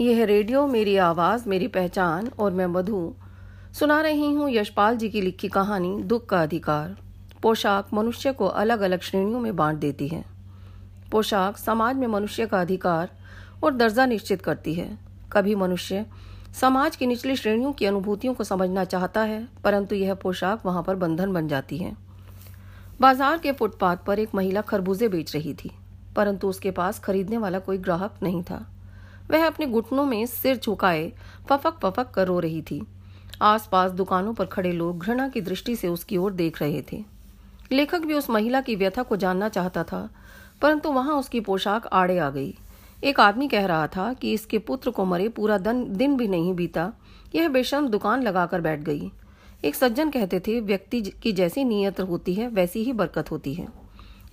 यह है रेडियो, मेरी आवाज़, मेरी पहचान और मैं मधु। सुना रही हूँ यशपाल जी की लिखी कहानी, दुख का अधिकार। पोशाक मनुष्य को अलग अलग श्रेणियों में बांट देती है। पोशाक समाज में मनुष्य का अधिकार और दर्जा निश्चित करती है। कभी मनुष्य समाज की निचली श्रेणियों की अनुभूतियों को समझना चाहता है, परंतु यह पोशाक वहाँ पर बंधन बन जाती है। बाज़ार के फुटपाथ पर एक महिला खरबूजे बेच रही थी, परंतु उसके पास खरीदने वाला कोई ग्राहक नहीं था। वह अपने घुटनों में सिर झुकाए पफक पफक कर रो रही थी। आसपास दुकानों पर खड़े लोग घृणा की दृष्टि से उसकी ओर देख रहे थे। लेखक भी उस महिला की व्यथा को जानना चाहता था, परंतु वहाँ उसकी पोशाक आड़े आ गई। एक आदमी कह रहा था कि इसके पुत्र को मरे पूरा दिन भी नहीं बीता, यह बेशर्म दुकान लगाकर बैठ गई। एक सज्जन कहते थे, व्यक्ति की जैसी नीयत होती है, वैसी ही बरकत होती है।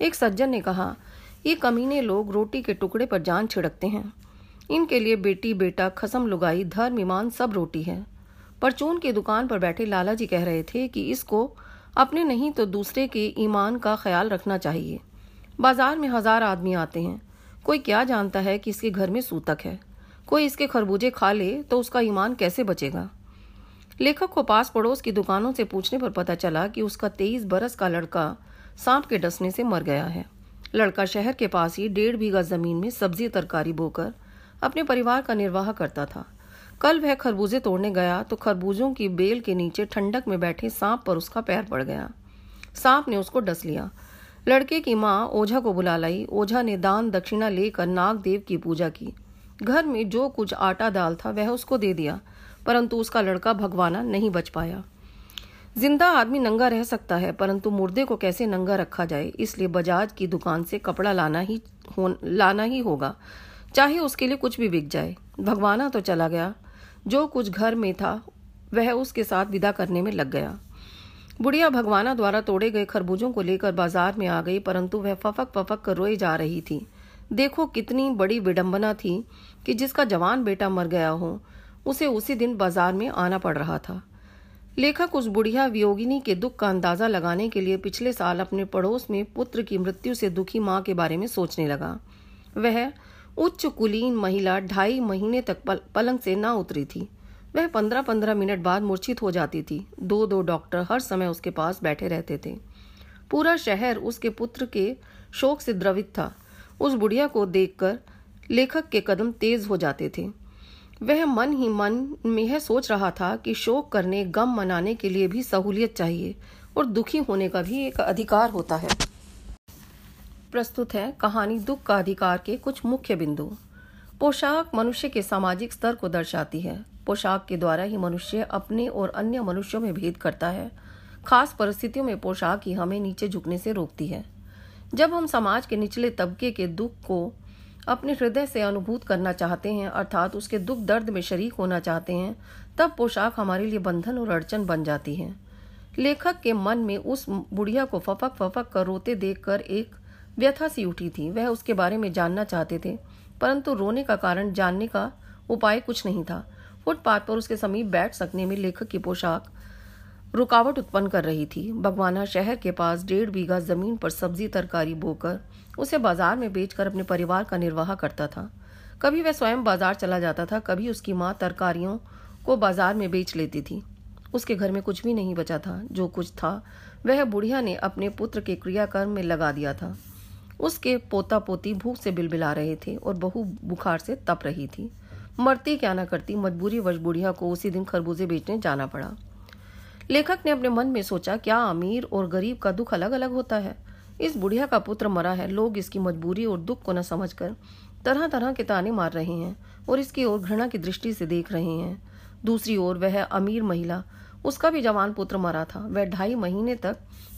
एक सज्जन ने कहा, ये कमीने लोग रोटी के टुकड़े पर जान छिड़कते हैं। इनके लिए बेटी, बेटा, खसम लुगाई, धर्म, ईमान सब रोटी है। परचून की दुकान पर बैठे लाला जी कह रहे थे कि इसको अपने नहीं तो दूसरे के ईमान का ख्याल रखना चाहिए। बाज़ार में हज़ार आदमी आते हैं। कोई क्या जानता है कि इसके घर में सूतक है? कोई इसके खरबूजे खा ले तो उसका ईमान कैसे बचेगा? लेखक को पास पड़ोस की दुकानों से पूछने पर पता चला कि उसका तेईस बरस का लड़का सांप के डसने से मर गया है। लड़का शहर के पास ही डेढ़ बीघा ज़मीन में सब्ज़ी तरकारी बोकर अपने परिवार का निर्वाह करता था। कल वह खरबूजे तोड़ने गया तो खरबूजों की बेल के नीचे ठंडक में बैठे सांप पर उसका पैर पड़ गया। सांप ने उसको डस लिया। लड़के की माँ ओझा को बुला लाई। ओझा ने दान दक्षिणा लेकर नाग देव की पूजा की। घर में जो कुछ आटा दाल था वह उसको दे दिया परंतु उसका लड़का भगवाना नहीं बच पाया। ज़िंदा आदमी नंगा रह सकता है परंतु मुर्दे को कैसे नंगा रखा जाए? इसलिए बजाज की दुकान से कपड़ा लाना हो, लाना ही होगा। चाहे उसके लिए कुछ भी बिक जाए। भगवाना तो चला गया। जो कुछ घर में था, वह उसके साथ विदा करने में लग गया। बुढ़िया भगवाना द्वारा तोड़े गए खरबूजों को लेकर बाज़ार में आ गई, परंतु वह फफक फफक कर रोई जा रही थी। देखो कितनी बड़ी विडंबना थी कि जिसका जवान बेटा मर गया हो, उसे उसी दिन बाज़ार में आना पड़ रहा था। लेखक उस बुढ़िया वियोगिनी के दुख का अंदाज़ा लगाने के लिए पिछले साल अपने पड़ोस में पुत्र की मृत्यु से दुखी माँ के बारे में सोचने लगा। वह उच्च कुलीन महिला ढाई महीने तक पल, पलंग से ना उतरी थी। वह पंद्रह पंद्रह मिनट बाद मूर्छित हो जाती थी। दो दो डॉक्टर हर समय उसके पास बैठे रहते थे। पूरा शहर उसके पुत्र के शोक से द्रवित था। उस बुढ़िया को देखकर लेखक के कदम तेज हो जाते थे। वह मन ही मन में यह सोच रहा था कि शोक करने गम मनाने के लिए भी सहूलियत चाहिए और दुखी होने का भी एक अधिकार होता है। प्रस्तुत है कहानी दुख का अधिकार के कुछ मुख्य बिंदु। पोशाक मनुष्य के सामाजिक स्तर को दर्शाती है। पोशाक के द्वारा ही मनुष्य अपने और अन्य मनुष्यों में भेद करता है। खास परिस्थितियों में पोशाक ही हमें नीचे झुकने से रोकती है। जब हम समाज के निचले तबके के दुख को अपने हृदय से अनुभूत करना चाहते हैं, अर्थात उसके दुख दर्द में शरीक होना चाहते हैं, तब पोशाक हमारे लिए बंधन और अड़चन बन जाती है। लेखक के मन में उस बुढ़िया को फपक फपक कर रोते देखकर एक व्यथा सी उठी थी। वह उसके बारे में जानना चाहते थे, परंतु रोने का कारण जानने का उपाय कुछ नहीं था। फुटपाथ पर उसके समीप बैठ सकने में लेखक की पोशाक रुकावट उत्पन्न कर रही थी। भगवाना शहर के पास डेढ़ बीघा ज़मीन पर सब्ज़ी तरकारी बोकर उसे बाज़ार में बेचकर अपने परिवार का निर्वाह करता था। कभी वह स्वयं बाज़ार चला जाता था, कभी उसकी माँ तरकारियों को बाज़ार में बेच लेती थी। उसके घर में कुछ भी नहीं बचा था। जो कुछ था, वह बुढ़िया ने अपने पुत्र के क्रियाकर्म में लगा दिया था। उसके पोता पोती भूख से बिलबिला रहे थे और बहु बुखार से तप रही थी। मरती क्या ना करती, मजबूरी वश बुढ़िया को उसी दिन खरबूजे बेचने जाना पड़ा। लेखक ने अपने मन में सोचा, क्या अमीर और गरीब का दुख अलग अलग होता है? इस बुढ़िया का पुत्र मरा है, लोग इसकी मजबूरी और दुख को न समझकर तरह तरह के ताने मार रहे हैं और इसकी ओर घृणा की दृष्टि से देख रहे हैं। दूसरी ओर वह अमीर महिला उसका भी जवान पुत्र मरा था। वह ढाई महीने तक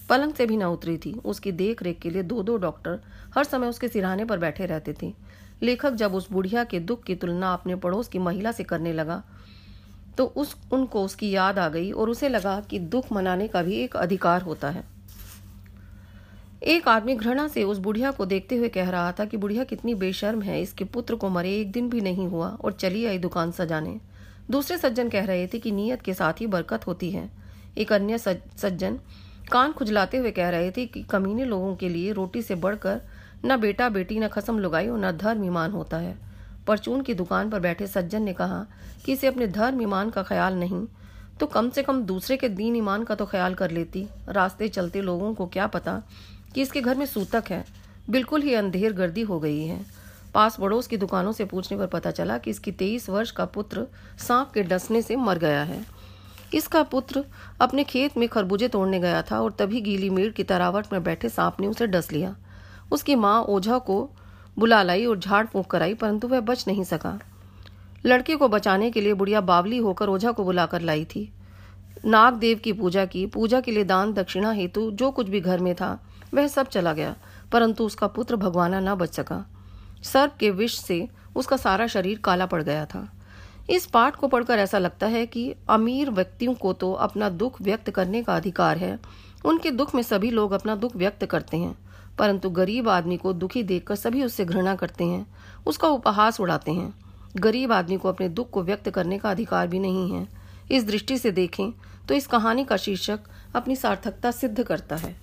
पलंग से भी न उतरी थी। उसकी देख रेख के लिए दो दो डॉक्टर हर समय उसके सिरहाने पर बैठे रहते थे। लेखक जब उस बुढ़िया के दुख की तुलना अपने पड़ोस की महिला से करने लगा तो उस, उनको उसकी याद आ गई और उसे लगा कि दुख मनाने का भी एक अधिकार होता है। एक आदमी घृणा से उस बुढ़िया को देखते हुए कह रहा था कि बुढ़िया कितनी बेशर्म है, इसके पुत्र को मरे एक दिन भी नहीं हुआ और चली आई दुकान सजाने। दूसरे सज्जन कह रहे थे कि नीयत के साथ ही बरकत होती है। एक अन्य सज्जन कान खुजलाते हुए कह रहे थे कि कमीने लोगों के लिए रोटी से बढ़कर न बेटा बेटी, न खसम लुगाई और न धर्म ईमान होता है। परचून की दुकान पर बैठे सज्जन ने कहा कि इसे अपने धर्म ईमान का ख्याल नहीं तो कम से कम दूसरे के दीन ईमान का तो ख्याल कर लेती। रास्ते चलते लोगों को क्या पता कि इसके घर में सूतक है। बिल्कुल ही अंधेर गर्दी हो गई है। पास पड़ोस की दुकानों से पूछने पर पता चला कि इसकी तेईस वर्ष का पुत्र सांप के डसने से मर गया है। इसका पुत्र अपने खेत में खरबूजे तोड़ने गया था और तभी गीली मीड़ की तरावट में बैठे सांप ने उसे डस लिया। उसकी माँ ओझा को बुला लाई और झाड़ फूंक कराई, परंतु वह बच नहीं सका। लड़के को बचाने के लिए बुढ़िया बावली होकर ओझा को बुलाकर लाई थी। नाग देव की पूजा की। पूजा के लिए दान दक्षिणा हेतु जो कुछ भी घर में था, वह सब चला गया, परंतु उसका पुत्र भगवाना न बच सका। सर्प के विष से उसका सारा शरीर काला पड़ गया था। इस पाठ को पढ़कर ऐसा लगता है कि अमीर व्यक्तियों को तो अपना दुख व्यक्त करने का अधिकार है। उनके दुख में सभी लोग अपना दुख व्यक्त करते हैं, परंतु गरीब आदमी को दुखी देखकर सभी उससे घृणा करते हैं, उसका उपहास उड़ाते हैं। गरीब आदमी को अपने दुख को व्यक्त करने का अधिकार भी नहीं है। इस दृष्टि से देखें तो इस कहानी का शीर्षक अपनी सार्थकता सिद्ध करता है।